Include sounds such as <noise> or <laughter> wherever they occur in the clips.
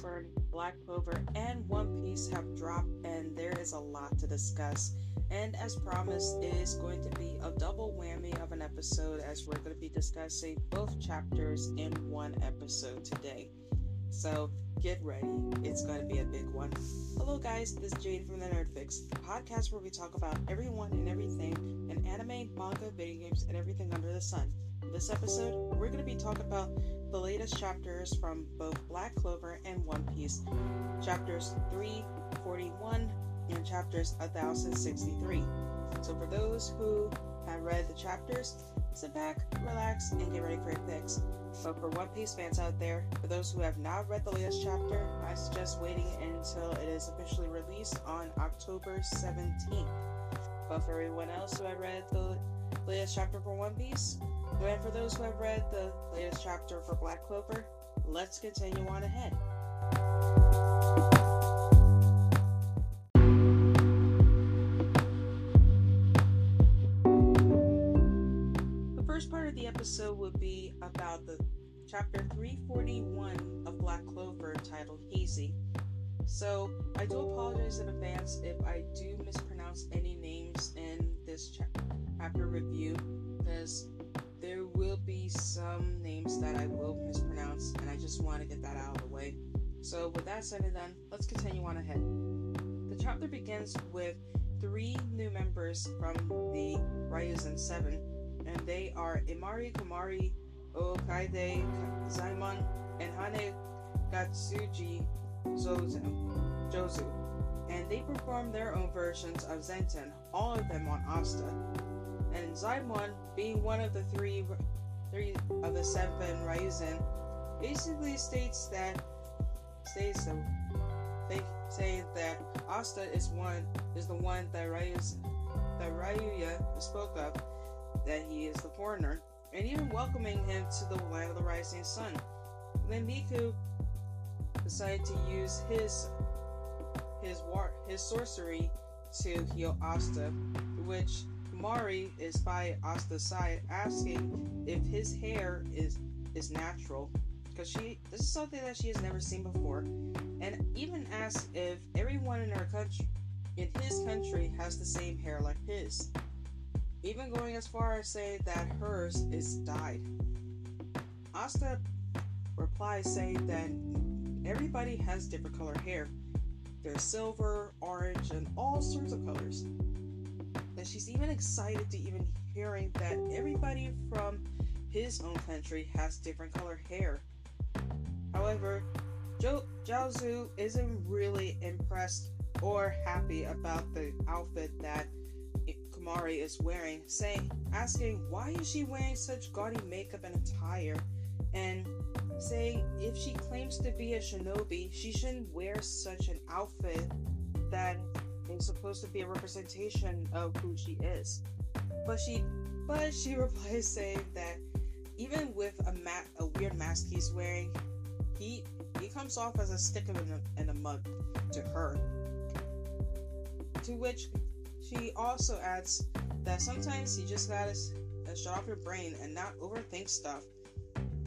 for Black Clover and One Piece have dropped, and there is a lot to discuss. And as promised, it is going to be a double whammy of an episode as we're going to be discussing both chapters in one episode today. So get ready, it's going to be a big one. Hello, guys, this is Jade from the Nerd Fix, the podcast where we talk about everyone and everything in anime, manga, video games, and everything under the sun. This episode, we're going to be talking about the latest chapters from both Black Clover and One Piece, chapters 341 and chapters 1063. So, for those who have read the chapters, sit back, relax, and get ready for your picks. But for One Piece fans out there, for those who have not read the latest chapter, I suggest waiting until it is officially released on October 17th. But for everyone else who have read the latest chapter for One Piece, and for those who have read the latest chapter for Black Clover, let's continue on ahead. The first part of the episode would be about the chapter 341 of Black Clover titled Hazy. So, I do apologize in advance if I do mispronounce any names in this chapter review because will be some names that I will mispronounce, and I just want to get that out of the way. So, with that said and done, let's continue on ahead. The chapter begins with three new members from the Ryuzen 7, and they are Imari Komari, Okaide Zaimon, and Hane Gatsuji Zozu. Jozu. And they perform their own versions of Zenten, all of them on Asta and Zaimon, being one of the three, the seven Ryuzen, basically states that states that they say that Asta is one is the one that Ryuz, that Ryuya spoke of, that he is the foreigner, and even welcoming him to the land of the rising sun. then Miku decided to use his his war his sorcery to heal Asta, which Komari is by Asta's side asking if his hair is is natural because she this is something that she has never seen before. And even asks if everyone in her country in his country has the same hair like his. Even going as far as saying that hers is dyed. Asta replies saying that everybody has different color hair. There's silver orange and all sorts of colors. And she's even excited to even hearing that everybody from his own country has different color hair. However, jo- Jozu isn't really impressed or happy about the outfit that Komari is wearing, saying, asking why is she wearing such gaudy makeup and attire, and saying if she claims to be a shinobi, she shouldn't wear such an outfit that is supposed to be a representation of who she is. But she but she <laughs> replies saying that even with a mat a weird mask he's wearing, he he comes off as a stick in a, in a mug to her. To which she also adds that sometimes you just gotta uh, shut off your brain and not overthink stuff.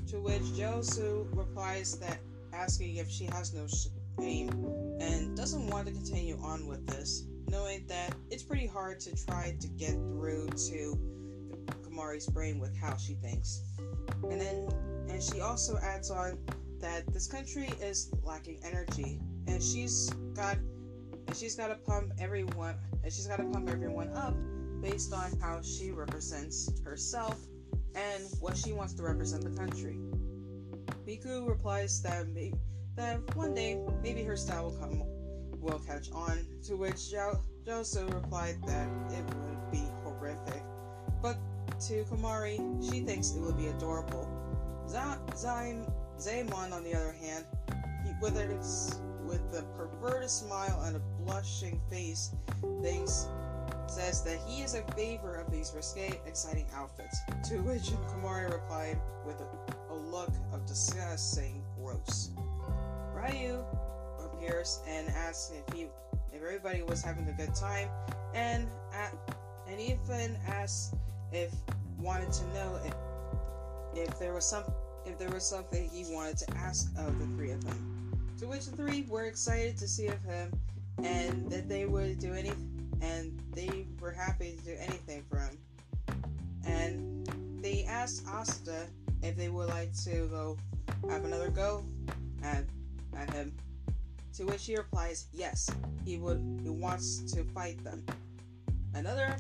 To which Jozu replies that asking if she has no shame and doesn't want to continue on with this, knowing that it's pretty hard to try to get through to Komari's brain with how she thinks. And then, and she also adds on that this country is lacking energy, and she's got, and she's got to pump everyone, and she's got to pump everyone up based on how she represents herself and what she wants to represent the country. Miku replies that maybe, that one day maybe her style will come will catch on. To which jo- Jozu replied that it to Komari, she thinks it would be adorable. Zaim Zaymon, on the other hand, he, with its with a perverted smile and a blushing face, thinks says that he is in favor of these risque, exciting outfits. To which Komari replied with a, a look of disgust, saying, "Gross." Ryu appears and asks if he if everybody was having a good time, and at, and even asks if wanted to know if if there was some if there was something he wanted to ask of the three of them. To which the three were excited to see of him, and that they would do anything, and they were happy to do anything for him. And they asked Asta if they would like to go have another go at, at him. To which he replies, yes, he would. He wants to fight them. Another.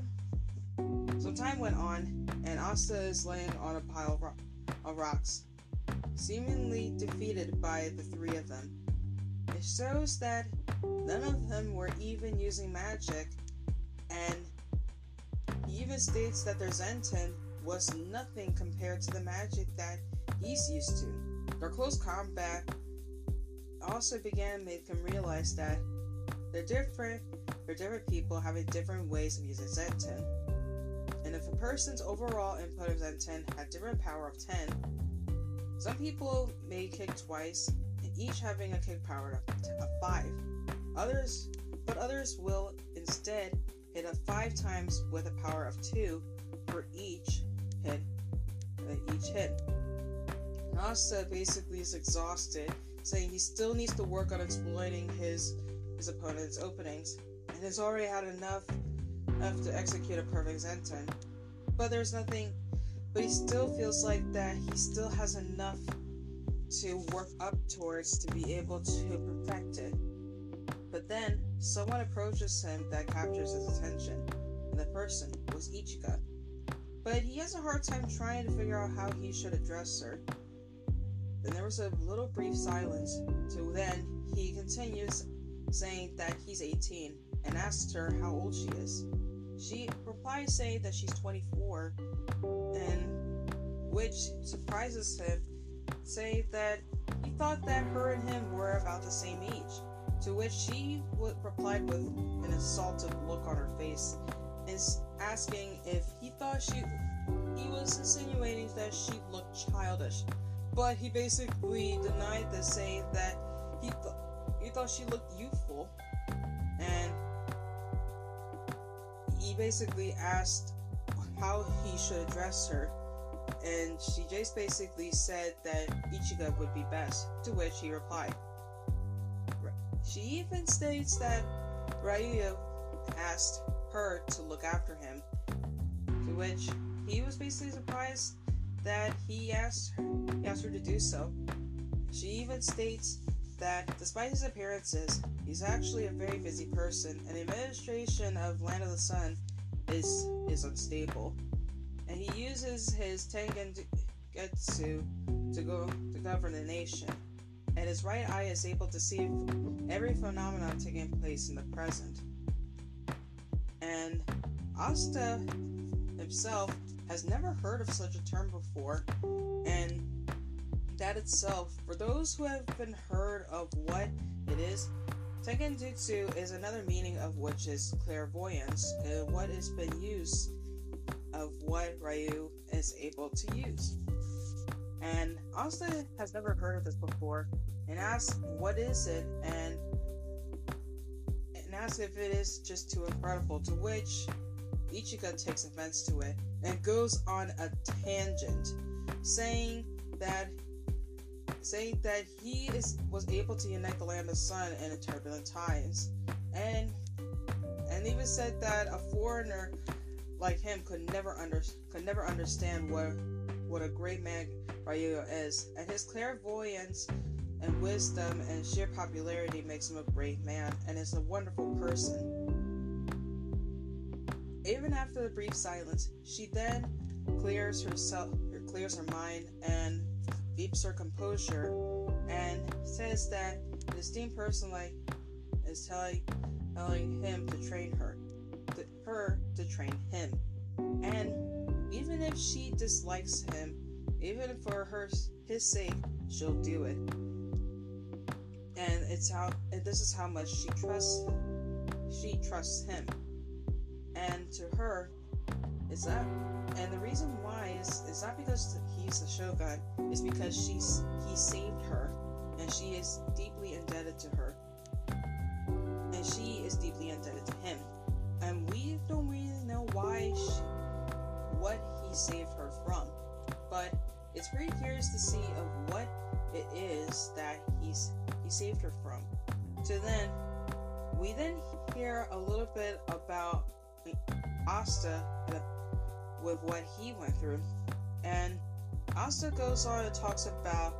Some time went on, and Asta is laying on a pile of, ro- of rocks, seemingly defeated by the three of them. It shows that none of them were even using magic, and he even states that their Zenten was nothing compared to the magic that he's used to. Their close combat also began to make him realize that they're different, they're different people having different ways of using Zen And a person's overall input of Zen had different power of 10, some people may kick twice, each having a kick power of 5. Others, but others will instead hit a 5 times with a power of 2 for each hit. Uh, each hit. Asta basically is exhausted, saying he still needs to work on exploiting his his opponent's openings, and has already had enough enough to execute a perfect Zenton. But there's nothing but he still feels like that he still has enough to work up towards to be able to perfect it. But then someone approaches him that captures his attention, and the person was Ichika. But he has a hard time trying to figure out how he should address her. Then there was a little brief silence, to then he continues saying that he's 18 and asks her how old she is. She replies saying that she's 24, and which surprises him, saying that he thought that her and him were about the same age. To which she would replied with an insulted look on her face, is asking if he thought she he was insinuating that she looked childish, but he basically denied this, saying that he th- he thought she looked youthful, and basically asked how he should address her, and she just basically said that Ichika would be best. To which he replied. She even states that Ryu asked her to look after him, to which he was basically surprised that he asked her, he asked her to do so. She even states that despite his appearances, he's actually a very busy person, and the administration of Land of the Sun is is unstable. And he uses his Tengenjutsu to go to govern the nation. And his right eye is able to see every phenomenon taking place in the present. And Asta himself has never heard of such a term before, and that itself, for those who have been heard of what it is, Tengenjutsu is another meaning of which is clairvoyance, and what has been used of what Ryu is able to use. And Asta has never heard of this before, and asks what is it, and and asks if it is just too incredible. To which Ichika takes offense to it and goes on a tangent, saying that saying that he is was able to unite the land of sun in turbulent times, and and even said that a foreigner like him could never under could never understand what what a great man Ryu is, and his clairvoyance and wisdom and sheer popularity makes him a great man and is a wonderful person. Even after the brief silence, she then clears herself, clears her mind, and keeps her composure, and says that an esteemed person like is telling telling him to train her, to, her to train him, and even if she dislikes him, even for her his sake, she'll do it. And it's how and this is how much she trusts she trusts him and to her is that and the reason why is is not because he's the shogun it's because she's he saved her and she is deeply indebted to her. And she is deeply indebted to him. And we don't really know why she, what he saved her from. But it's pretty curious to see of what it is that he's he he saved her from. So then, we then hear a little bit about Asta with what he went through, and Asta goes on and talks about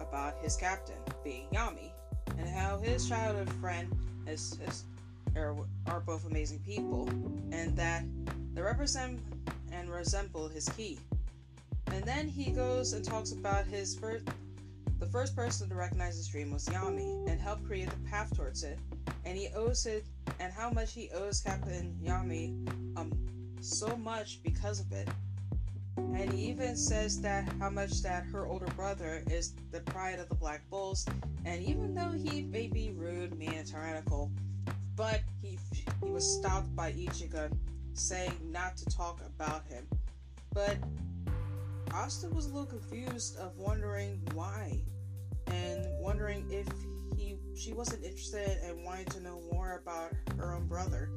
about his captain being Yami, and how his childhood friend is, is are, are both amazing people, and that they represent and resemble his key. And then he goes and talks about his first, the first person to recognize his dream was Yami, and helped create the path towards it. And he owes it, and how much he owes Captain Yami, so much because of it. And he even says that how much that her older brother is the pride of the Black Bulls, and even though he may be rude, mean, and tyrannical, but he he was stopped by Ichika saying not to talk about him. But Asta was a little confused of wondering why, and wondering if he she wasn't interested and wanted to know more about her own brother.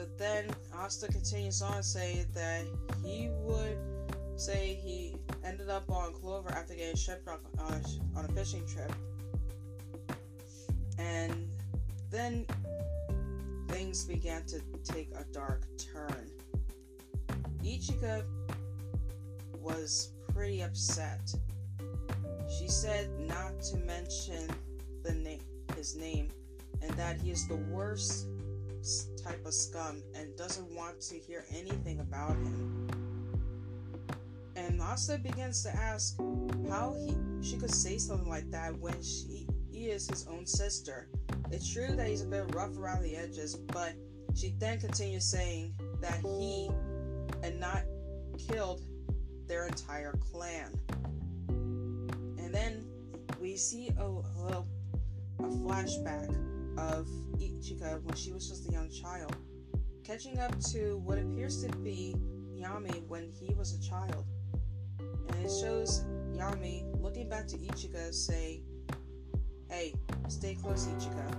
But then Asta continues on saying that he would say he ended up on Clover after getting shipped on, on, a, on a fishing trip. And then things began to take a dark turn. Ichika was pretty upset. She said not to mention the name, his name, and that he is the worst type of scum and doesn't want to hear anything about him. And Asta begins to ask how he she could say something like that when she he is his own sister. It's true that he's a bit rough around the edges, but she then continues saying that he and not killed their entire clan. And then we see a, a, a flashback of Ichika when she was just a young child, catching up to what appears to be Yami when he was a child. And it shows Yami looking back to Ichika saying, Hey, stay close, Ichika,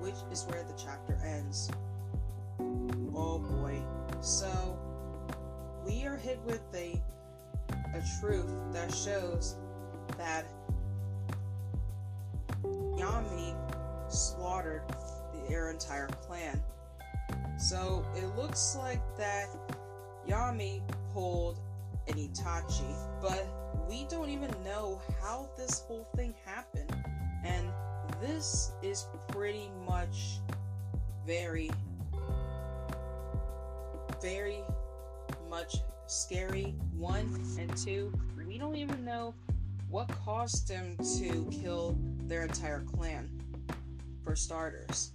which is where the chapter ends. Oh boy. So, we are hit with a, a truth that shows that Yami slaughtered their entire clan. So it looks like that Yami pulled an Itachi, but we don't even know how this whole thing happened. And this is pretty much very, very much scary. One and two, we don't even know what caused them to kill their entire clan, for starters.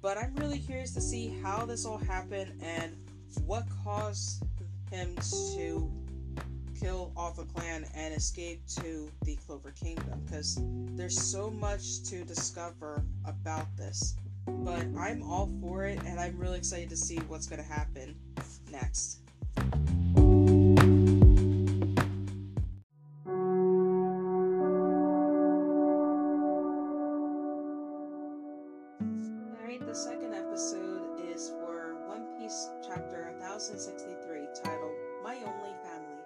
But I'm really curious to see how this all happened and what caused him to kill off a clan and escape to the Clover Kingdom because there's so much to discover about this. But I'm all for it and I'm really excited to see what's going to happen next. Episode is for One Piece chapter 1063 titled My Only Family.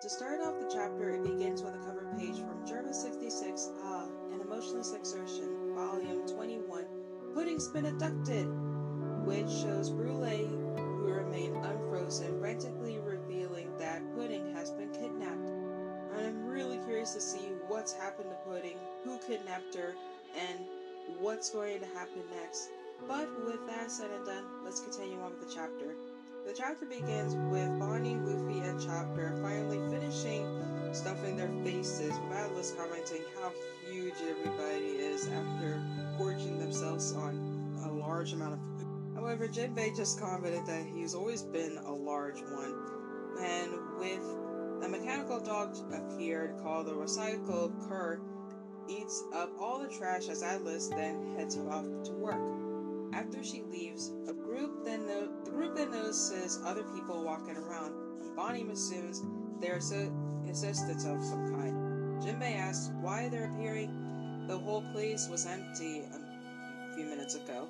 To start off the chapter, it begins with a cover page from Germa 66, Ah, an Emotionless Exertion, Volume 21, Pudding's Been Abducted, which shows Brule, who remain unfrozen, frantically revealing that Pudding has been kidnapped. I'm really curious to see what's happened to Pudding, who kidnapped her, and what's going to happen next. But with that said and done, let's continue on with the chapter. The chapter begins with Bonnie, Luffy, and Chopper finally finishing stuffing their faces, Atlas commenting how huge everybody is after gorging themselves on a large amount of food. However, Jinbei just commented that he's always been a large one, and with a mechanical dog appeared called the Recycle Cur, eats up all the trash as Atlas then heads off to work. After she leaves, a group then no- the group then notices other people walking around, Bonnie assumes they're assi- assistants of some kind. Jinbei asks why they're appearing. The whole place was empty a few minutes ago,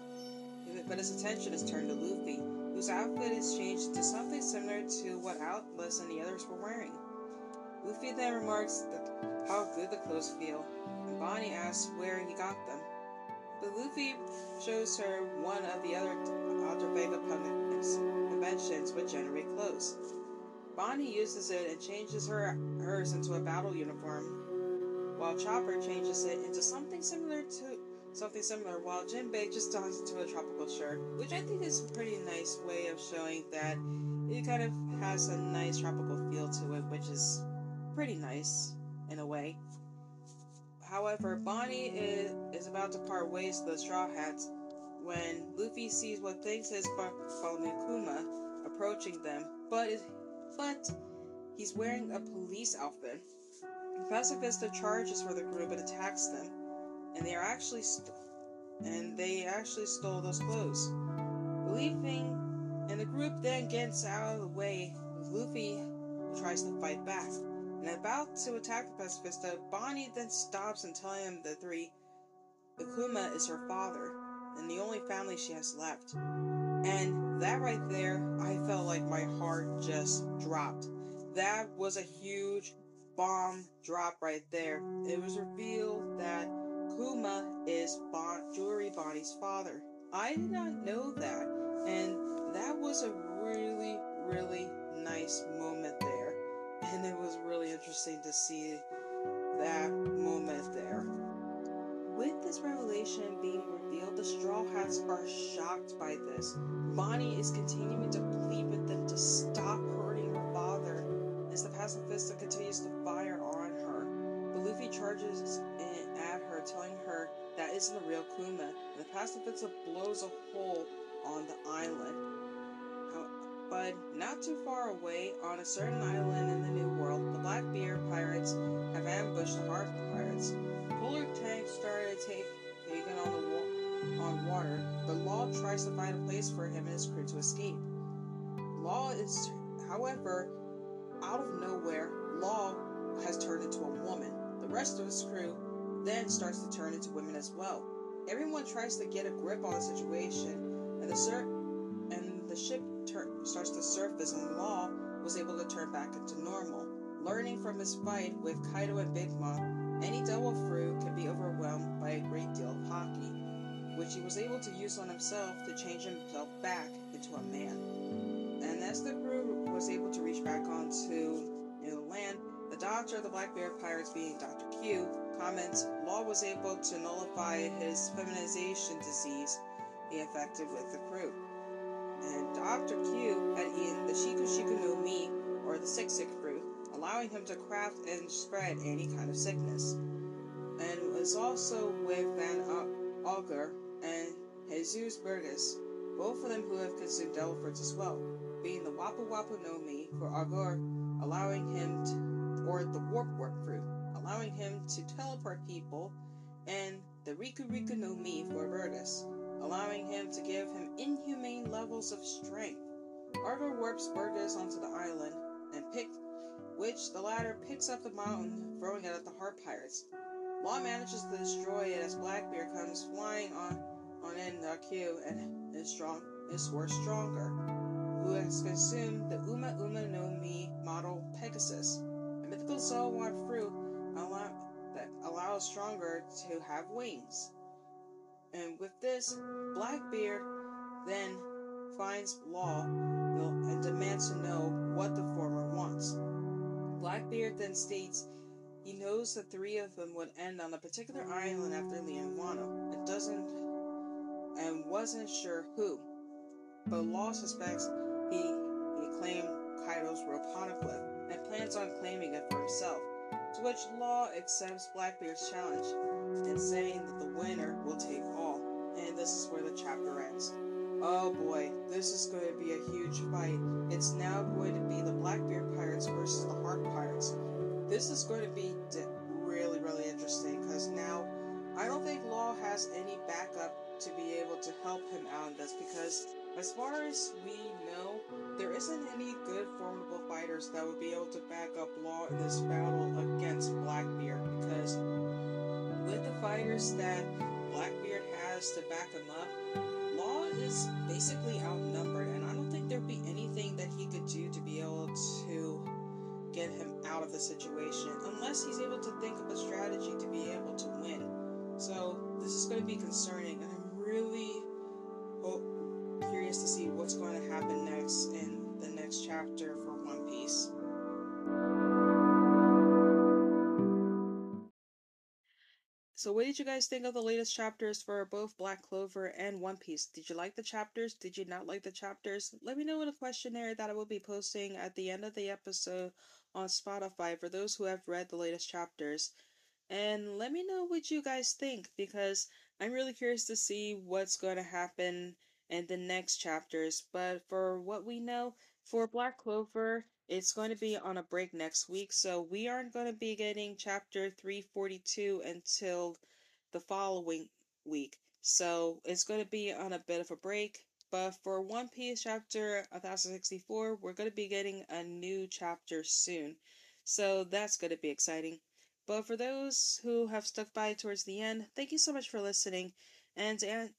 but his attention is turned to Luffy, whose outfit is changed to something similar to what Atlas and the others were wearing. Luffy then remarks how good the clothes feel, and Bonnie asks where he got them. But Luffy shows her one of the other Alter Vegapunk inventions which generate clothes. Bonnie uses it and changes her hers into a battle uniform, while Chopper changes it into something similar to something similar, while Jinbei just dons into a tropical shirt, which I think is a pretty nice way of showing that it kind of has a nice tropical feel to it, which is pretty nice in a way. However, Bonnie is, is about to part ways with the Straw Hats when Luffy sees what thinks is Kuma approaching them, but but he's wearing a police outfit. Pacifista charges for the group and attacks them, and they are actually st- and they actually stole those clothes. Believing, and the group then gets out of the way. Luffy tries to fight back, and about to attack the Pacifista, Bonnie then stops and tells him the three Akuma is her father and the only family she has left. And that right there, I felt like my heart just dropped. That was a huge bomb drop right there. It was revealed that Kuma is bon- Jewelry Bonnie's father. I did not know that, and that was a really, really nice moment there. And it was really interesting to see that moment there. With this revelation being revealed, the Straw Hats are shocked by this. Bonnie is continuing to plead with them to stop hurting her father as the pacifista continues to fire on her. But Luffy charges at her, telling her that isn't the real Kuma, the pacifista blows a hole on the island. But not too far away, on a certain island in the New World, the Blackbeard pirates have ambushed the Heart pirates. Polar Tank started to take, taking on the wa- on water, but Law tries to find a place for him and his crew to escape. Law is, however, out of nowhere, Law has turned into a woman. The rest of his crew then starts to turn into women as well. Everyone tries to get a grip on the situation, and the sur- and the ship ter- starts to surface, and Law was able to turn back into normal. Learning from his fight with Kaido and Big Mom, any devil fruit can be overwhelmed by a great deal of haki, which he was able to use on himself to change himself back into a man. And as the crew was able to reach back onto the land, the doctor of the Blackbeard Pirates, being Dr. Q, comments Law was able to nullify his feminization disease he affected with the crew. And Dr. Q had eaten the Shiku Shiku no Mi, or the Sick Sick fruit, allowing him to craft and spread any kind of sickness. And was also with Van Augur and Jesus Burgess, both of them who have consumed devil fruits as well, being the Wapu Wapu no Mi for Augur, allowing him to, or the Warp Warp fruit, allowing him to teleport people, and the Riku Riku no Mi for Burgess, allowing him to give him inhumane levels of strength. Augur warps Burgess onto the island and picked which the latter picks up the mountain, throwing it at the Heart Pirates. Law manages to destroy it as Blackbeard comes flying on on in the queue and is strong is worse stronger, who has consumed the Uma Uma no Mi model Pegasus, a mythical Zoan fruit allow, that allows stronger to have wings. And with this, Blackbeard then finds Law and demands to know what the former wants. Blackbeard then states he knows the three of them would end on a particular island after Lian Wano and doesn't and wasn't sure who. But Law suspects he, he claimed Kaido's poneglyph and plans on claiming it for himself. To which Law accepts Blackbeard's challenge and saying that the winner will take all. And this is where the chapter ends. Oh boy, this is going to be a huge fight. It's now going to be the Blackbeard Pirates versus the Heart Pirates. This is going to be really, really interesting because now I don't think Law has any backup to be able to help him out in this because, as far as we know, there isn't any good formidable fighters that would be able to back up Law in this battle against Blackbeard fighters that Blackbeard has to back him up, Law is basically outnumbered, and I don't think there'd be anything that he could do to be able to get him out of the situation unless he's able to think of a strategy to be able to win. So this is going to be concerning, and I'm really curious to see what's going to happen next in the next chapter for One Piece. So, what did you guys think of the latest chapters for both Black Clover and One Piece? Did you like the chapters? Did you not like the chapters? Let me know in a questionnaire that I will be posting at the end of the episode on Spotify for those who have read the latest chapters. And let me know what you guys think because I'm really curious to see what's going to happen in the next chapters. But for what we know, for Black Clover, it's going to be on a break next week, so we aren't going to be getting chapter 342 until the following week. So it's going to be on a bit of a break. But for One Piece chapter 1064, we're going to be getting a new chapter soon. So that's going to be exciting. But for those who have stuck by towards the end, thank you so much for listening. And to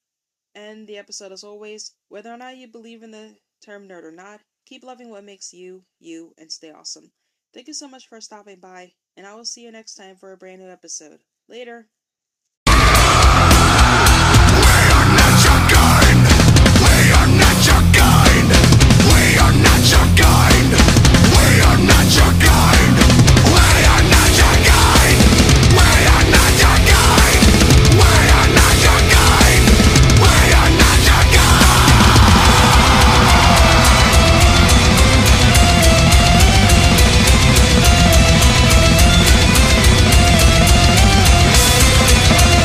end the episode as always, whether or not you believe in the term nerd or not, Keep loving what makes you, you, and stay awesome. Thank you so much for stopping by, and I will see you next time for a brand new episode. Later!